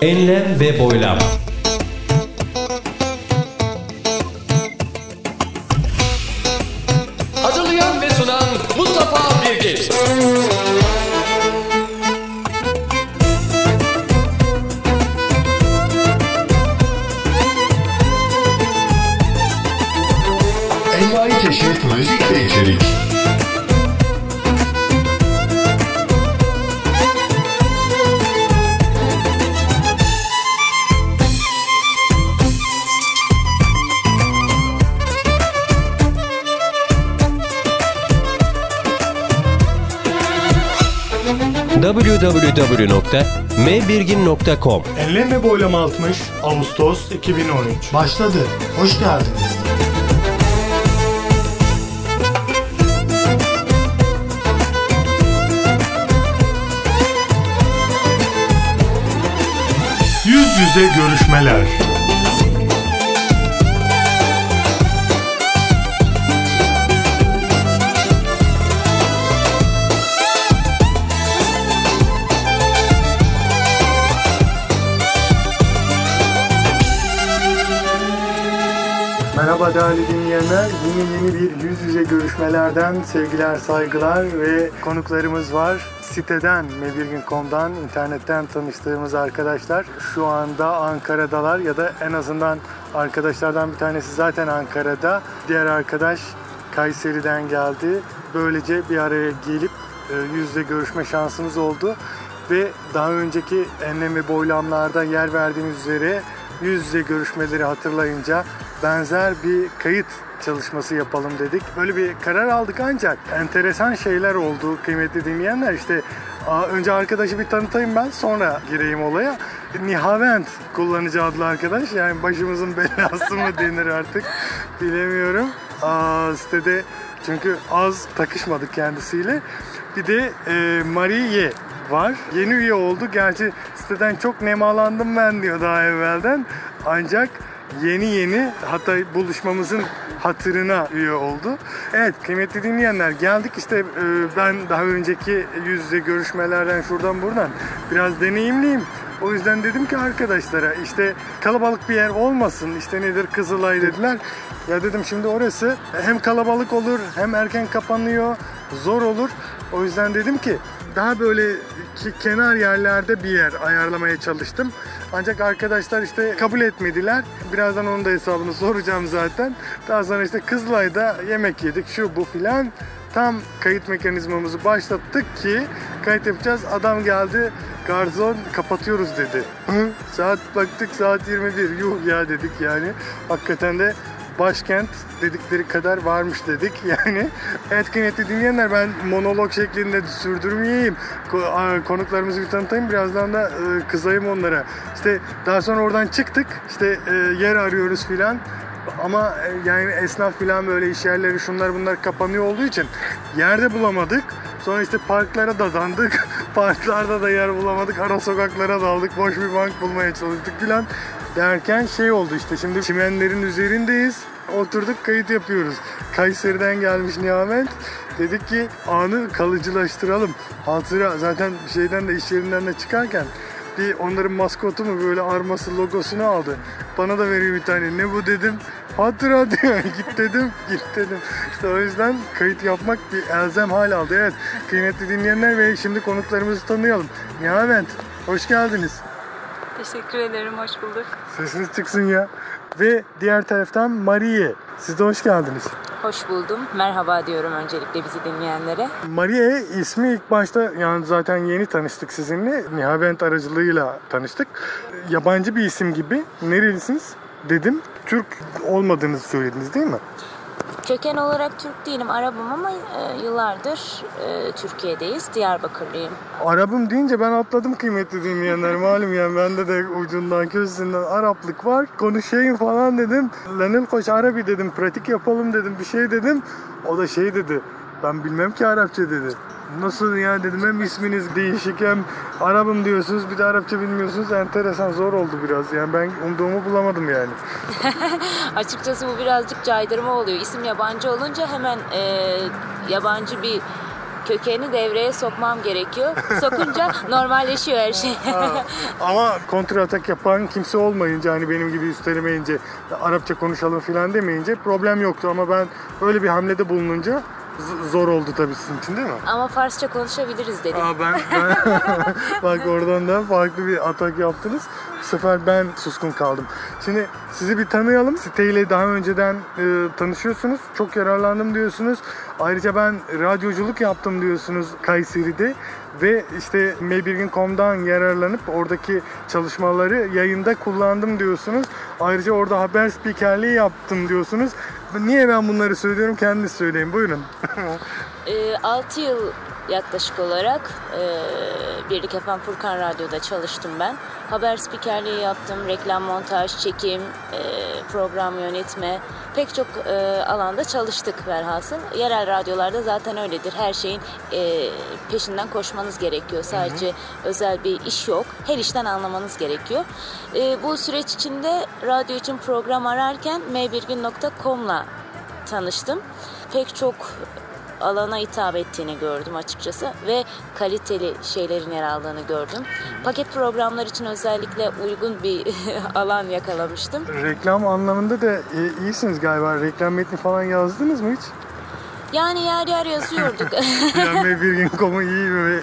Enlem ve boylam. www.mbirgin.com Enlem ve Boylam 60 Ağustos 2013 Başladı. Hoş geldiniz. Yüz yüze görüşmeler Merhaba değerli dinleyenler. Yine yeni bir yüz yüze görüşmelerden sevgiler, saygılar ve konuklarımız var. Siteden, mebirgin.com'dan, internetten tanıştığımız arkadaşlar şu anda Ankara'dalar ya da en azından arkadaşlardan bir tanesi zaten Ankara'da. Diğer arkadaş Kayseri'den geldi. Böylece bir araya gelip e, yüz yüze görüşme şansımız oldu. Ve daha önceki enlem ve boylamlarda yer verdiğimiz üzere yüz yüze görüşmeleri hatırlayınca benzer bir kayıt çalışması yapalım dedik. Böyle bir karar aldık ancak enteresan şeyler oldu kıymetli dinleyenler. İşte önce arkadaşı bir tanıtayım ben sonra gireyim olaya. Nihavent kullanıcı adlı arkadaş yani başımızın belası mı denir artık bilemiyorum. Aa, sitede çünkü az takışmadık kendisiyle. Bir de e, Marie var. Yeni üye oldu. Gerçi siteden çok nemalandım ben diyor daha evvelden. Ancak yeni yeni hatta buluşmamızın hatırına üye oldu. Evet kıymetli dinleyenler geldik işte e, ben daha önceki yüz yüze görüşmelerden şuradan buradan biraz deneyimliyim. O yüzden dedim ki arkadaşlara işte kalabalık bir yer olmasın işte nedir Kızılay dediler. Ya dedim şimdi orası hem kalabalık olur hem erken kapanıyor zor olur. O yüzden dedim ki daha böyle ki kenar yerlerde bir yer ayarlamaya çalıştım. Ancak arkadaşlar işte kabul etmediler. Birazdan onun da hesabını soracağım zaten. Daha sonra işte Kızılay'da yemek yedik şu bu filan. Tam kayıt mekanizmamızı başlattık ki kayıt yapacağız. Adam geldi garson kapatıyoruz dedi. Saat baktık saat 21. Yuh ya dedik yani. Hakikaten de başkent dedikleri kadar varmış dedik yani. Kıymetli dinleyenler ben monolog şeklinde sürdürmeyeyim. Konuklarımızı bir tanıtayım birazdan da e, kızayım onlara. İşte daha sonra oradan çıktık işte e, yer arıyoruz filan. Ama e, yani esnaf filan böyle iş yerleri şunlar bunlar kapanıyor olduğu için yerde bulamadık. Sonra işte parklara dadandık. Parklarda da yer bulamadık. Ara sokaklara daldık. Boş bir bank bulmaya çalıştık filan. Derken şey oldu işte şimdi çimenlerin üzerindeyiz. Oturduk kayıt yapıyoruz. Kayseri'den gelmiş Nihamet. Dedik ki anı kalıcılaştıralım. Hatıra zaten şeyden de iş yerinden de çıkarken bir onların maskotu mu böyle arması logosunu aldı. Bana da veriyor bir tane. Ne bu dedim. Hatıra diyor. git dedim. Git dedim. İşte o yüzden kayıt yapmak bir elzem hal aldı. Evet kıymetli dinleyenler ve şimdi konuklarımızı tanıyalım. Nihavent hoş geldiniz. Teşekkür ederim, hoş bulduk. Sesiniz çıksın ya. Ve diğer taraftan Marie. Siz de hoş geldiniz. Hoş buldum. Merhaba diyorum öncelikle bizi dinleyenlere. Marie ismi ilk başta yani zaten yeni tanıştık sizinle. Nihavent aracılığıyla tanıştık. Yabancı bir isim gibi. Nerelisiniz? Dedim. Türk olmadığınızı söylediniz değil mi? Köken olarak Türk değilim, Arap'ım ama e, yıllardır e, Türkiye'deyiz. Diyarbakırlıyım. Arap'ım deyince ben atladım kıymetli dinleyenler. Malum yani bende de ucundan közünden Araplık var. Konuşayım falan dedim. Lanil koş Arabi dedim. Pratik yapalım dedim. Bir şey dedim. O da şey dedi. Ben bilmem ki Arapça dedi. Nasıl ya dedim hem isminiz değişik hem Arap'ım diyorsunuz bir de Arapça bilmiyorsunuz. Enteresan zor oldu biraz. Yani ben umduğumu bulamadım yani. Açıkçası bu birazcık caydırma oluyor. İsim yabancı olunca hemen e, yabancı bir kökeni devreye sokmam gerekiyor. Sokunca normalleşiyor her şey. Ha, Ama kontra atak yapan kimse olmayınca hani benim gibi üstelemeyince Arapça konuşalım falan demeyince problem yoktu ama ben öyle bir hamlede bulununca z- zor oldu tabii sizin için değil mi? Ama Farsça konuşabiliriz dedim. Aa ben, ben bak oradan da farklı bir atak yaptınız. Bu sefer ben suskun kaldım. Şimdi sizi bir tanıyalım. Siteyle daha önceden e, tanışıyorsunuz. Çok yararlandım diyorsunuz. Ayrıca ben radyoculuk yaptım diyorsunuz Kayseri'de. Ve işte Maybirgin.com'dan yararlanıp oradaki çalışmaları yayında kullandım diyorsunuz. Ayrıca orada haber spikerliği yaptım diyorsunuz. Niye ben bunları söylüyorum kendiniz söyleyin buyurun. 6 yıl yaklaşık olarak e, Birlik Yapan Furkan Radyo'da çalıştım ben. Haber spikerliği yaptım, reklam montaj, çekim, e, program yönetme, pek çok e, alanda çalıştık velhasıl. Yerel radyolarda zaten öyledir. Her şeyin e, peşinden koşmanız gerekiyor. Sadece özel bir iş yok. Her işten anlamanız gerekiyor. E, bu süreç içinde radyo için program ararken mbirgin.com'la tanıştım. Pek çok alana hitap ettiğini gördüm açıkçası ve kaliteli şeylerin yer aldığını gördüm. Paket programlar için özellikle uygun bir alan yakalamıştım. Reklam anlamında da e, iyisiniz galiba. Reklam metni falan yazdınız mı hiç? Yani yer yer yazıyorduk. Yani bir gün komu iyi ve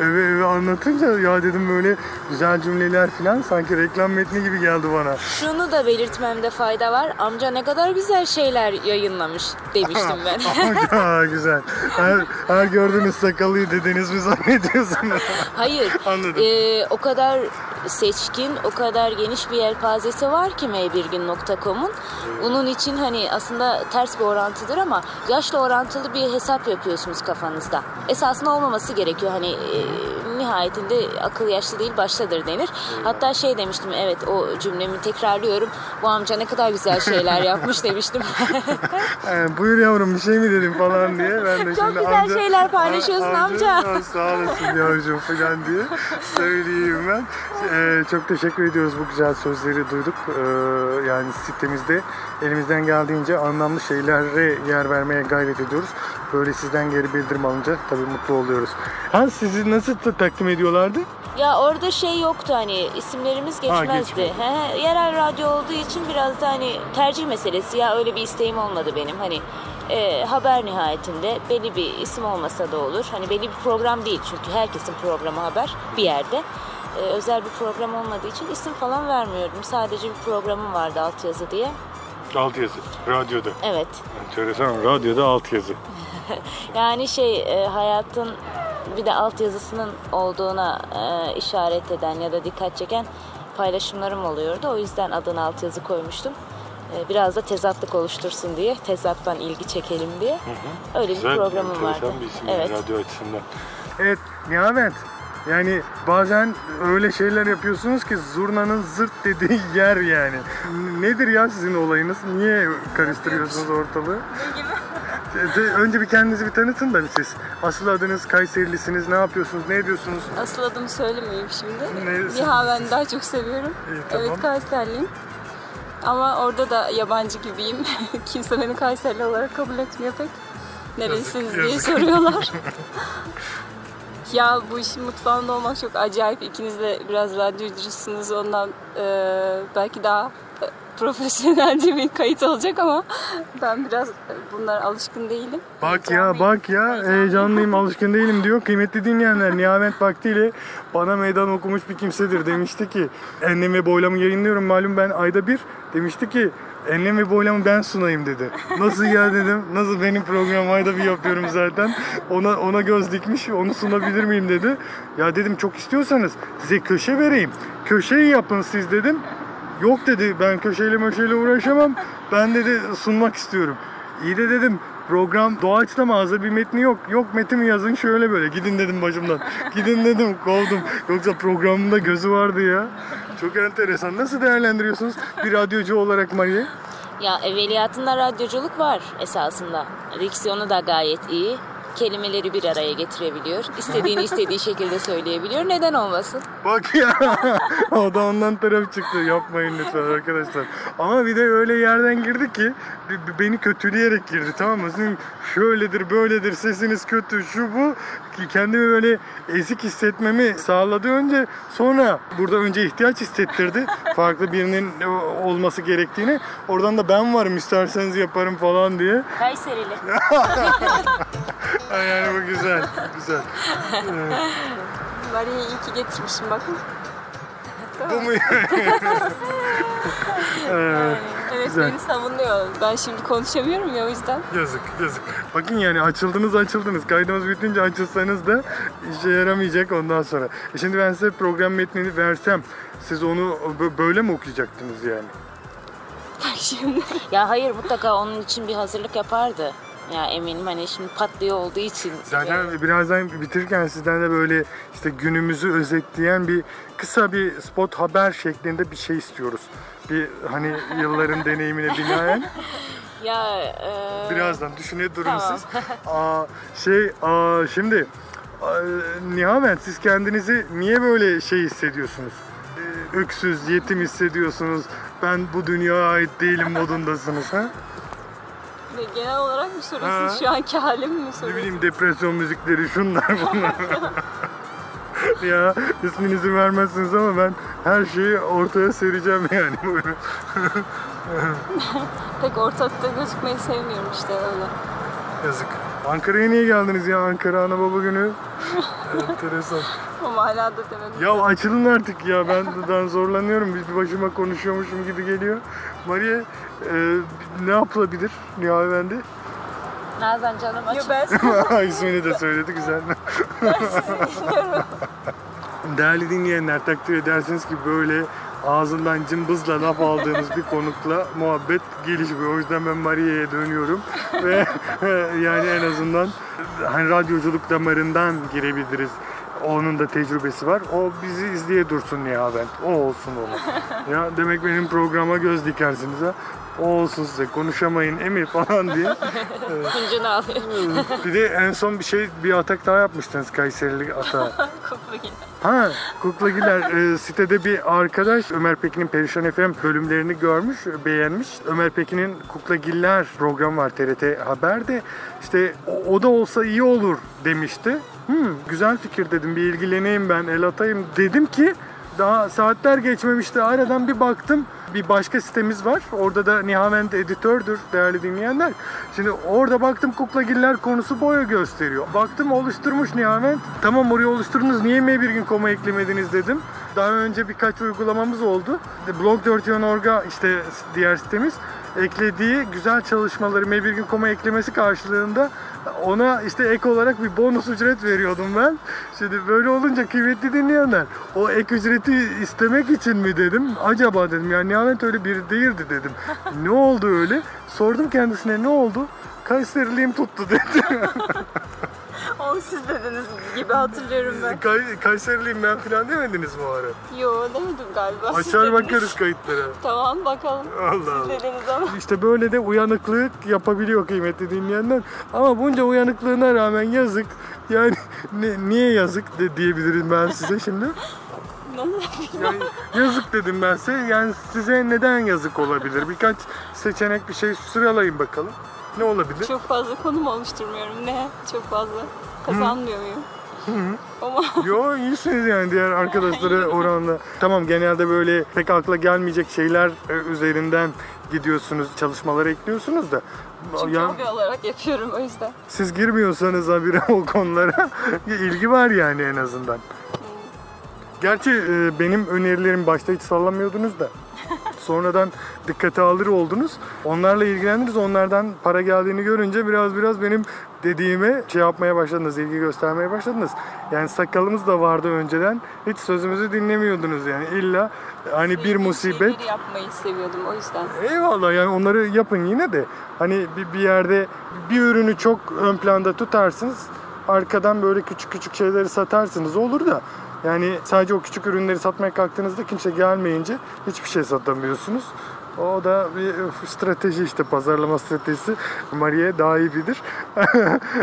öve öve anlatınca ya dedim böyle güzel cümleler falan sanki reklam metni gibi geldi bana. Şunu da belirtmemde fayda var. Amca ne kadar güzel şeyler yayınlamış demiştim ben. Ama güzel. Her, her gördüğünüz sakalıyı dediniz mi zannediyorsunuz? Hayır. Anladım. Ee, o kadar seçkin, o kadar geniş bir yelpazesi var ki mbirgin.com'un. Bunun için hani aslında ters bir orantıdır ama yaşla orantılı bir hesap yapıyorsunuz kafanızda. Esasında olmaması gerekiyor. Hani e, nihayetinde akıl yaşlı değil baştadır denir. Hatta şey demiştim evet o cümlemi tekrarlıyorum. Bu amca ne kadar güzel şeyler yapmış demiştim. Yani, buyur yavrum bir şey mi dedim falan diye. Ben de Çok şimdi güzel şeyler paylaşıyorsun amca. Ha, Sağ olasın yavrucuğum falan diye söyleyeyim ben. Ee, çok teşekkür ediyoruz bu güzel sözleri duyduk. Ee, yani sitemizde elimizden geldiğince anlamlı şeylere yer vermeye gayret ediyoruz. Böyle sizden geri bildirim alınca tabii mutlu oluyoruz. Ha sizi nasıl ta- takdim ediyorlardı? Ya orada şey yoktu hani isimlerimiz geçmezdi. He, he, yerel radyo olduğu için biraz da hani tercih meselesi ya öyle bir isteğim olmadı benim. Hani e, haber nihayetinde belli bir isim olmasa da olur. Hani belli bir program değil çünkü herkesin programı haber bir yerde. E, özel bir program olmadığı için isim falan vermiyordum. Sadece bir programım vardı altyazı diye. Altyazı. Radyoda. Evet. Enteresan. Radyoda altyazı. Yani şey e, hayatın bir de altyazısının olduğuna e, işaret eden ya da dikkat çeken paylaşımlarım oluyordu. O yüzden adını altyazı koymuştum. E, biraz da tezatlık oluştursun diye, tezattan ilgi çekelim diye. Öyle bir programım vardı. evet. radyo açısından. Evet, Nihavent. Yani bazen öyle şeyler yapıyorsunuz ki zurnanın zırt dediği yer yani. Nedir ya sizin olayınız? Niye karıştırıyorsunuz ortalığı? Önce bir kendinizi bir tanıtın da siz. Asıl adınız Kayserilisiniz, ne yapıyorsunuz, ne ediyorsunuz? Asıl adımı söylemeyeyim şimdi. Ne- Niha ben daha çok seviyorum. İyi, tamam. Evet Kayserliyim. Ama orada da yabancı gibiyim. Kimse beni Kayserli olarak kabul etmiyor pek. Nerelisiniz diye yazık. soruyorlar. Ya bu işin mutfağında olmak çok acayip. İkiniz de biraz radyocusunuz. Ondan e, belki daha e, profesyonelce bir kayıt olacak ama ben biraz bunlara alışkın değilim. Bak ya bak ya heyecanlıyım alışkın değilim diyor. Kıymetli dinleyenler Nihavent Vaktiyle bana meydan okumuş bir kimsedir. Demişti ki enlem ve boylamı yayınlıyorum malum ben ayda bir. Demişti ki enlem ve boylamı ben sunayım dedi. Nasıl ya dedim. Nasıl benim program ayda bir yapıyorum zaten. Ona ona göz dikmiş onu sunabilir miyim dedi. Ya dedim çok istiyorsanız size köşe vereyim. Köşeyi yapın siz dedim. Yok dedi ben köşeyle möşeyle uğraşamam. Ben dedi sunmak istiyorum. İyi de dedim program doğaçlama hazır bir metni yok. Yok metimi yazın şöyle böyle. Gidin dedim başımdan. Gidin dedim kovdum. Yoksa programımda gözü vardı ya. Çok enteresan. Nasıl değerlendiriyorsunuz bir radyocu olarak Marie? Ya evveliyatında radyoculuk var esasında. Diksiyonu da gayet iyi. Kelimeleri bir araya getirebiliyor. İstediğini istediği şekilde söyleyebiliyor. Neden olmasın? Bak ya o da ondan taraf çıktı. Yapmayın lütfen arkadaşlar. Ama bir de öyle yerden girdi ki beni kötüleyerek girdi tamam mı? Sizin şöyledir böyledir sesiniz kötü şu bu ki kendimi böyle ezik hissetmemi sağladı önce sonra burada önce ihtiyaç hissettirdi farklı birinin olması gerektiğini oradan da ben varım isterseniz yaparım falan diye Kayserili. Yani bu güzel güzel Maria'yı iyi ki getirmişim bakın. bu mu Evet Güzel. beni savunuyor. Ben şimdi konuşamıyorum ya o yüzden. Yazık yazık. Bakın yani açıldınız açıldınız. Kaydımız bitince açılsanız da işe yaramayacak ondan sonra. E şimdi ben size program metnini versem siz onu bö- böyle mi okuyacaktınız yani? Bak şimdi. Ya hayır mutlaka onun için bir hazırlık yapardı. Ya eminim hani şimdi patlıyor olduğu için. Zaten birazdan bitirirken sizden de böyle işte günümüzü özetleyen bir kısa bir spot haber şeklinde bir şey istiyoruz. Bir hani yılların deneyimine binaen Ya e, birazdan düşüne durun Tamam. siz. Aa, şey aa, şimdi aa, Nihavent siz kendinizi niye böyle şey hissediyorsunuz? Ee, Öksüz, yetim hissediyorsunuz. Ben bu dünyaya ait değilim modundasınız ha? Ve genel olarak mı soruyorsun? Ha. Şu anki halim mi Ne soruyorsun? bileyim depresyon müzikleri şunlar bunlar. ya isminizi vermezsiniz ama ben her şeyi ortaya sereceğim yani. Pek ortalıkta gözükmeyi sevmiyorum işte öyle. Yazık. Ankara'ya niye geldiniz ya? Ankara Ana Baba Günü. Enteresan. Ama hala da demedim. Ya açılın artık ya ben ben zorlanıyorum bir başıma konuşuyormuşum gibi geliyor. Maria e, ne yapılabilir Nihal Efendi? Nazan canım Yo, açık. ben İsmini de söyledi güzel. Değerli dinleyenler takdir edersiniz ki böyle ağzından cımbızla laf aldığınız bir konukla muhabbet gelişmiyor. O yüzden ben Maria'ya dönüyorum ve yani en azından hani radyoculuk damarından girebiliriz. Onun da tecrübesi var. O bizi izleye dursun Nihavent. O olsun onu. ya demek benim programa göz dikersiniz ha. O olsun size. Konuşamayın Emir falan diye. Hıncını alıyor. Bir de en son bir şey bir atak daha yapmıştınız Kayserili atağı. koklu yine. Ha Kuklagiler e, sitede bir arkadaş Ömer Pekin'in Perişan FM bölümlerini görmüş, beğenmiş. Ömer Pekin'in Kuklagiller programı var TRT Haber'de. İşte o, o da olsa iyi olur demişti. Hmm, güzel fikir dedim bir ilgileneyim ben el atayım. Dedim ki daha saatler geçmemişti aradan bir baktım bir başka sitemiz var. Orada da Nihavent editördür değerli dinleyenler. Şimdi orada baktım kuklagiller konusu boya gösteriyor. Baktım oluşturmuş Nihavent. Tamam oraya oluşturdunuz niye mi bir gün koma eklemediniz dedim. Daha önce birkaç uygulamamız oldu. Blog 4 Orga işte diğer sitemiz eklediği güzel çalışmaları Mebirgin.com'a eklemesi karşılığında ona işte ek olarak bir bonus ücret veriyordum ben. Şimdi böyle olunca kıymetli dinleyenler o ek ücreti istemek için mi dedim. Acaba dedim yani Nihamet öyle biri değildi dedim. ne oldu öyle? Sordum kendisine ne oldu? Kayseriliğim tuttu dedi. Onu siz dediniz gibi hatırlıyorum ben. Kay- Kayseriliyim ben falan demediniz mi o ara? Yo demedim galiba. Siz Açar dediniz. bakarız kayıtlara. Tamam bakalım. Allah Siz Allah. dediniz ama. İşte böyle de uyanıklık yapabiliyor kıymetli dinleyenler. Ama bunca uyanıklığına rağmen yazık. Yani ne- niye yazık de diyebilirim ben size şimdi. Yani yazık dedim ben size. Yani size neden yazık olabilir? Birkaç seçenek bir şey sıralayın bakalım. Ne olabilir? Çok fazla konum oluşturmuyorum. Ne? Çok fazla kazanmıyor muyum? Ama Yo iyisiniz yani diğer arkadaşlara oranla. Tamam genelde böyle pek akla gelmeyecek şeyler e, üzerinden gidiyorsunuz, çalışmalara ekliyorsunuz da. çünkü Ya- hobi olarak yapıyorum o yüzden. siz girmiyorsanız habire o konulara ilgi var yani en azından. Gerçi e, benim önerilerim başta hiç sallamıyordunuz da. Sonradan dikkate alır oldunuz. Onlarla ilgilendiniz. Onlardan para geldiğini görünce biraz biraz benim dediğime şey yapmaya başladınız, ilgi göstermeye başladınız. Yani sakalımız da vardı önceden. Hiç sözümüzü dinlemiyordunuz yani. İlla hani bir musibet şeyleri yapmayı seviyordum o yüzden. Eyvallah yani onları yapın yine de hani bir, bir yerde bir ürünü çok ön planda tutarsınız arkadan böyle küçük küçük şeyleri satarsınız olur da yani sadece o küçük ürünleri satmaya kalktığınızda kimse gelmeyince hiçbir şey satamıyorsunuz. O da bir strateji işte pazarlama stratejisi. Maria daha iyi bilir.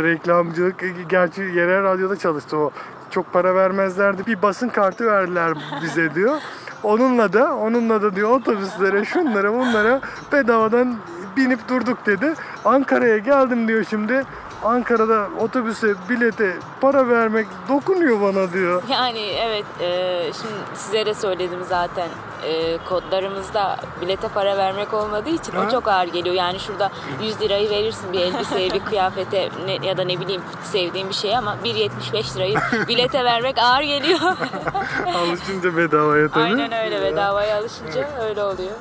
Reklamcılık, gerçi yerel radyoda çalıştı o. Çok para vermezlerdi. Bir basın kartı verdiler bize diyor. Onunla da, onunla da diyor otobüslere, şunlara, bunlara bedavadan binip durduk dedi. Ankara'ya geldim diyor şimdi. Ankara'da otobüse, bilete para vermek dokunuyor bana diyor. Yani evet e, şimdi size de söyledim zaten e, kodlarımızda bilete para vermek olmadığı için Ha? o çok ağır geliyor. Yani şurada 100 lirayı verirsin bir elbiseye bir kıyafete ne, ya da ne bileyim sevdiğin bir şey ama 1.75 lirayı bilete vermek ağır geliyor. Alışınca bedavaya tabii. Aynen öyle bedavaya alışınca öyle oluyor.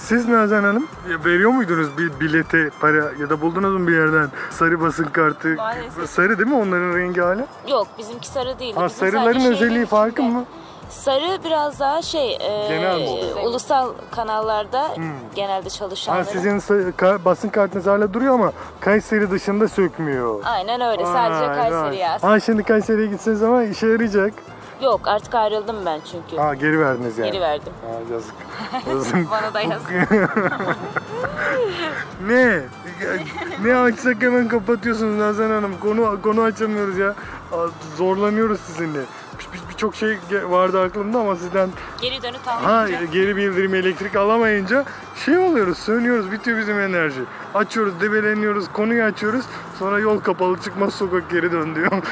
Siz Nazan Hanım ya veriyor muydunuz bir bilete para ya da buldunuz mu bir yerden sarı basın kartı? Maalesef. Sarı değil mi onların rengi hala? Yok bizimki sarı değil. Ha, Bizim sarıların sadece özelliği farkı mı? Sarı biraz daha şey e, Genel ulusal kanallarda genelde Ha, çalışanların. sizin sa- basın kartınız hala duruyor ama Kayseri dışında sökmüyor. Aynen öyle sadece Vay, Kayseri vay. yaz. Ha şimdi Kayseri'ye gitseniz ama işe yarayacak. Yok artık ayrıldım ben çünkü. Ha geri verdiniz yani. Geri verdim. Ha, yazık. yazık. Bana da yaz. ne? Ne açsak hemen kapatıyorsunuz Nazan Hanım. Konu konu açamıyoruz ya. Zorlanıyoruz sizinle. Bir- bir- Birçok şey vardı aklımda ama sizden Geri dönüp ha almayınca. geri bildirim elektrik alamayınca şey oluyoruz, sönüyoruz, bitiyor bizim enerji. Açıyoruz, debeleniyoruz, konuyu açıyoruz. Sonra yol kapalı, çıkmaz sokak geri dön diyor.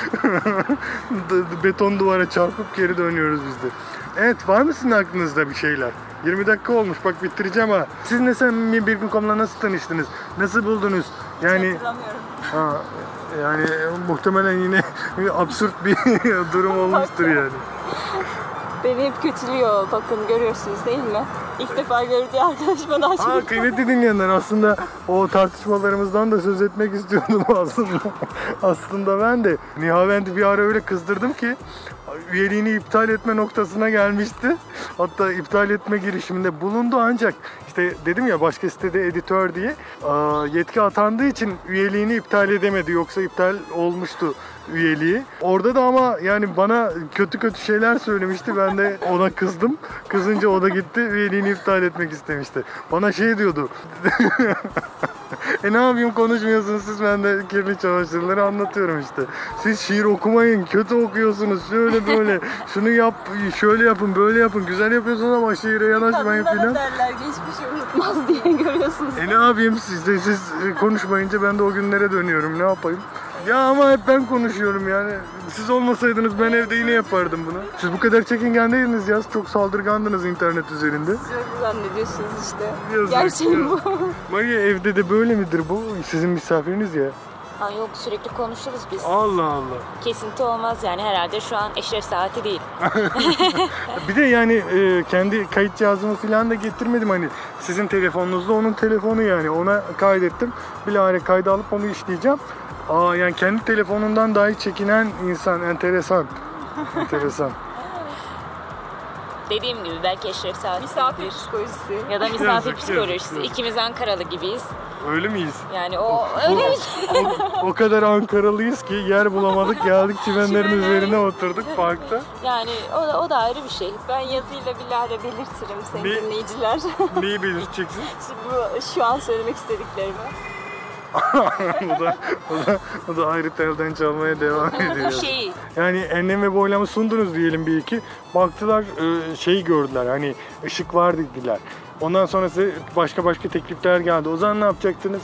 Beton duvara çarpıp geri dönüyoruz biz de. Evet, var mı sizin aklınızda bir şeyler? 20 dakika olmuş, bak bitireceğim ha. Siz ne sen bir gün komla nasıl tanıştınız? Nasıl buldunuz? Yani Hatırlamıyorum. ha, yani muhtemelen yine absürt bir durum olmuştur yani. Beni hep kötülüyor. Bakın görüyorsunuz değil mi? İlk defa gördüğü arkadaşıma daha Aa, çok kıymetli dinleyenler aslında o tartışmalarımızdan da söz etmek istiyordum aslında. aslında ben de Nihavent'i bir ara öyle kızdırdım ki üyeliğini iptal etme noktasına gelmişti. Hatta iptal etme girişiminde bulundu ancak işte dedim ya başka sitede editör diye aa, yetki atandığı için üyeliğini iptal edemedi. Yoksa iptal olmuştu üyeliği. Orada da ama yani bana kötü kötü şeyler söylemişti. Ben de ona kızdım. Kızınca o da gitti üyeliğini iptal etmek istemişti. Bana şey diyordu. e ne yapayım konuşmuyorsunuz siz ben de kirli çamaşırları anlatıyorum işte. Siz şiir okumayın kötü okuyorsunuz şöyle böyle şunu yap şöyle yapın böyle yapın güzel yapıyorsunuz ama şiire yanaşmayın filan. derler geçmişi unutmaz diye görüyorsunuz. E ne yapayım siz de siz konuşmayınca ben de o günlere dönüyorum ne yapayım? Ya ama hep ben konuşuyorum yani. Siz olmasaydınız ben evde yine yapardım bunu. Siz bu kadar çekingen değildiniz ya. Çok saldırgandınız internet üzerinde. Siz zannediyorsunuz işte. Yazık Gerçeği bu. Maria evde de böyle midir bu? Sizin misafiriniz ya. Ha, yok sürekli konuşuruz biz. Allah Allah. Kesinti olmaz yani herhalde şu an eşref saati değil. Bir de yani e, kendi kayıt cihazımı falan da getirmedim hani. Sizin telefonunuzda onun telefonu yani. Ona kaydettim. Bilahare kayda alıp onu işleyeceğim. Aa yani kendi telefonundan dahi çekinen insan enteresan. enteresan. Dediğim gibi belki eşref saati Misafir psikolojisi. Ya da misafir Yazık, psikolojisi. yazık. İkimiz Ankaralı gibiyiz. Öyle miyiz? Yani o öyle miyiz? O, o kadar Ankaralıyız ki yer bulamadık geldik çimenlerin üzerine oturduk parkta. Yani o da, o da ayrı bir şey. Ben yazıyla bilahare belirtirim sayın Ne? dinleyiciler. Neyi belirteceksin? Bu şu an söylemek istediklerimi. O, da, o, da, o da ayrı telden çalmaya devam ediyor. Bu şeyi Yani enlem ve boylamı sundunuz diyelim bir iki. Baktılar e, şey gördüler hani ışık var dediler. Ondan sonrası başka başka teklifler geldi. O zaman ne yapacaktınız?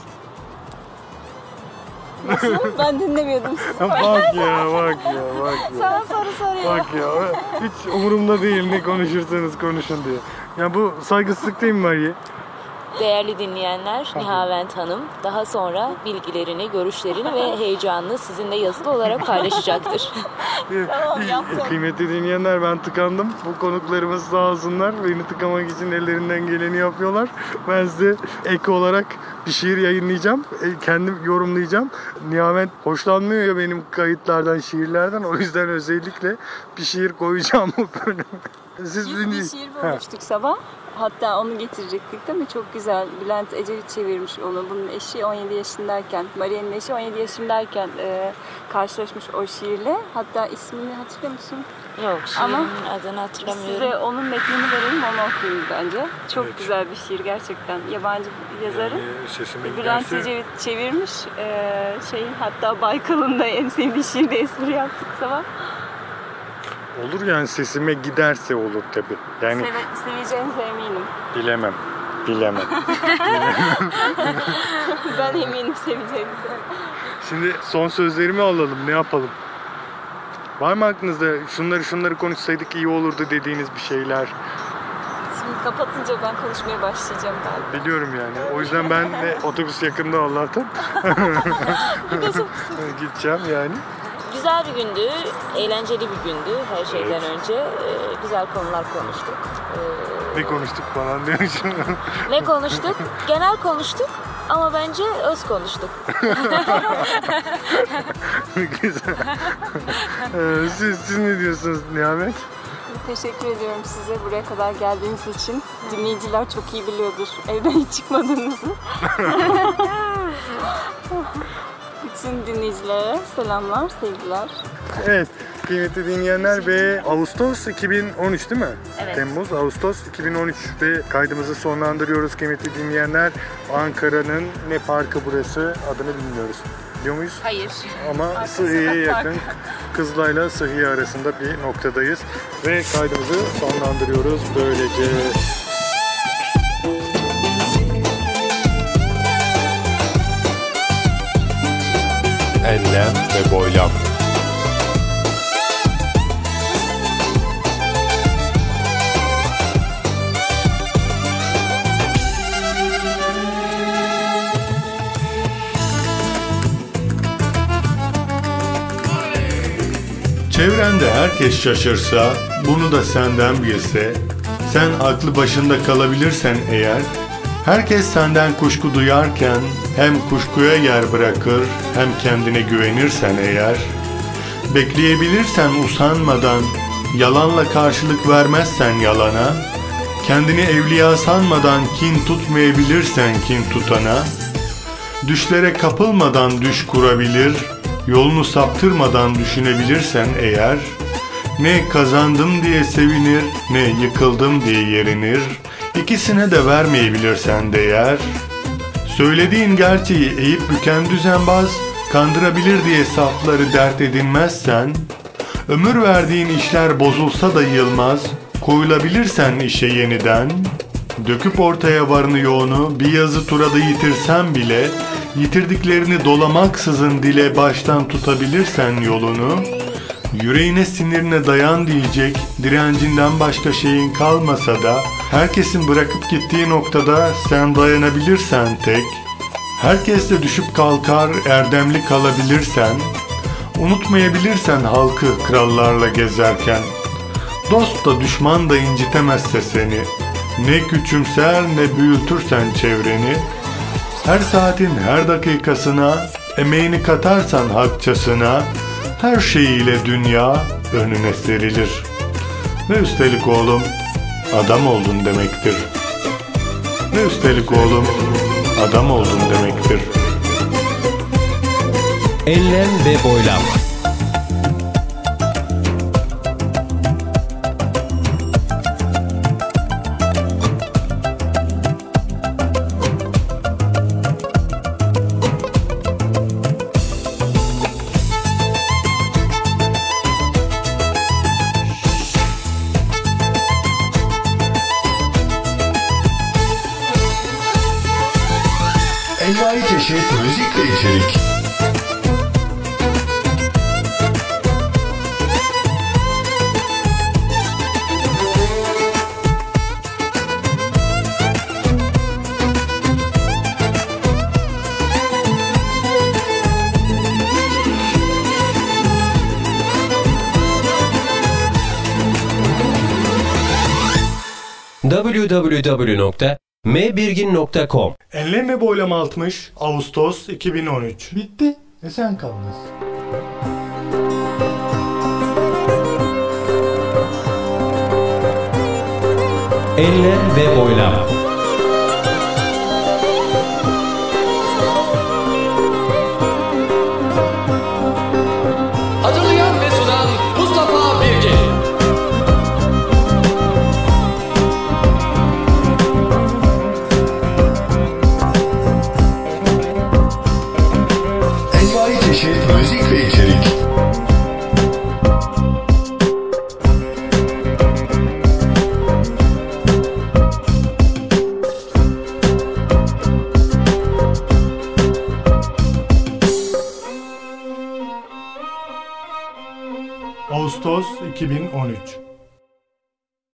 Ben dinlemiyordum. bak ya bak ya bak ya. Sana soru soruyor. Bak ya hiç umurumda değil ne konuşursanız konuşun diye. Ya bu saygısızlık değil mi Marie? Değerli dinleyenler Nihavent Hanım daha sonra bilgilerini, görüşlerini ve heyecanını sizinle yazılı olarak paylaşacaktır. Tamam, yaptım. Kıymetli dinleyenler ben tıkandım. Bu konuklarımız sağ olsunlar. Beni tıkamak için ellerinden geleni yapıyorlar. Ben size ek olarak bir şiir yayınlayacağım. E, Kendim yorumlayacağım. Nihavent hoşlanmıyor ya benim kayıtlardan, şiirlerden. O yüzden özellikle bir şiir koyacağım bu bölüme. Siz Biz bir şiir Ha. bulmuştuk sabah. Hatta onu getirecektik değil mi? Çok güzel. Bülent Ecevit çevirmiş onu. Bunun eşi 17 yaşındayken, Maria'nın eşi 17 yaşındayken e, karşılaşmış o şiirle. Hatta ismini hatırlıyor musun? Yok şiirin Ama adını hatırlamıyorum. Size onun metnini verelim onu okuyun bence. Çok güzel bir şiir gerçekten. Yabancı bir yazarın. Sesime Bülent giderse Ecevit çevirmiş. E, şey hatta Baykal'ın da en sevdiği şiirde espri yaptık sabah. Olur yani sesime giderse olur tabi. Yani Seve, seveceğinize eminim. bilemem. Bilemem. Ben eminim seveceğinize. Şimdi son sözlerimi alalım. Ne yapalım? Var mı aklınızda şunları şunları konuşsaydık iyi olurdu dediğiniz bir şeyler? Şimdi kapatınca ben konuşmaya başlayacağım galiba. Biliyorum yani. O yüzden ben de otobüs yakında Allah'tan gideceğim yani. Güzel bir gündü, eğlenceli bir gündü her şeyden önce. Ee, güzel konular konuştuk. Ee, Ne konuştuk falan demişim. ne konuştuk? Genel konuştuk ama bence öz konuştuk. Güzel. Ee, siz, siz ne diyorsunuz Nihamet? Teşekkür ediyorum size buraya kadar geldiğiniz için. Dinleyiciler çok iyi biliyordur evden hiç çıkmadığınızı. Bütün dinleyicilere selamlar, sevgiler. Evet, kıymetli dinleyenler ve Ağustos 2013 değil mi? Evet. Temmuz, Ağustos 2013 ve kaydımızı sonlandırıyoruz kıymetli dinleyenler. Ankara'nın ne parkı burası adını bilmiyoruz. Biliyor muyuz? Hayır. Ama Sıhhiye'ye yakın Kızılay'la Sıhhiye arasında bir noktadayız. Ve kaydımızı sonlandırıyoruz böylece. Enlem ve boylam. Çevrende herkes şaşırsa, bunu da senden bilse, sen aklı başında kalabilirsen eğer, herkes senden kuşku duyarken hem kuşkuya yer bırakır hem kendine güvenirsen eğer, bekleyebilirsen usanmadan, yalanla karşılık vermezsen yalana, kendini evliya sanmadan kin tutmayabilirsen kin tutana, Düşlere kapılmadan düş kurabilir, yolunu saptırmadan düşünebilirsen eğer, ne kazandım diye sevinir, ne yıkıldım diye yerinir, ikisine de vermeyebilirsen değer, söylediğin gerçeği eğip büken düzenbaz, kandırabilir diye safları dert edinmezsen, ömür verdiğin işler bozulsa da yılmaz, koyulabilirsen işe yeniden, Döküp ortaya varını yoğunu bir yazı turada yitirsen bile Yitirdiklerini dolamaksızın dile baştan tutabilirsen yolunu Yüreğine sinirine dayan diyecek direncinden başka şeyin kalmasa da Herkesin bırakıp gittiği noktada sen dayanabilirsen tek Herkesle düşüp kalkar erdemli kalabilirsen Unutmayabilirsen halkı krallarla gezerken Dost da düşman da incitemezse seni Ne küçümser ne büyütürsen çevreni Her saatin her dakikasına Emeğini katarsan hakçasına Her şeyiyle dünya önüne serilir. Ve üstelik oğlum adam oldun demektir. Ve üstelik oğlum adam oldun demektir. Enlem ve boylam. Çeşit müzik ve içerik. www.mbirgin.com Enlem ve boylam 60 Ağustos 2013 Bitti. Esen kalınız. Enlem ve boylam.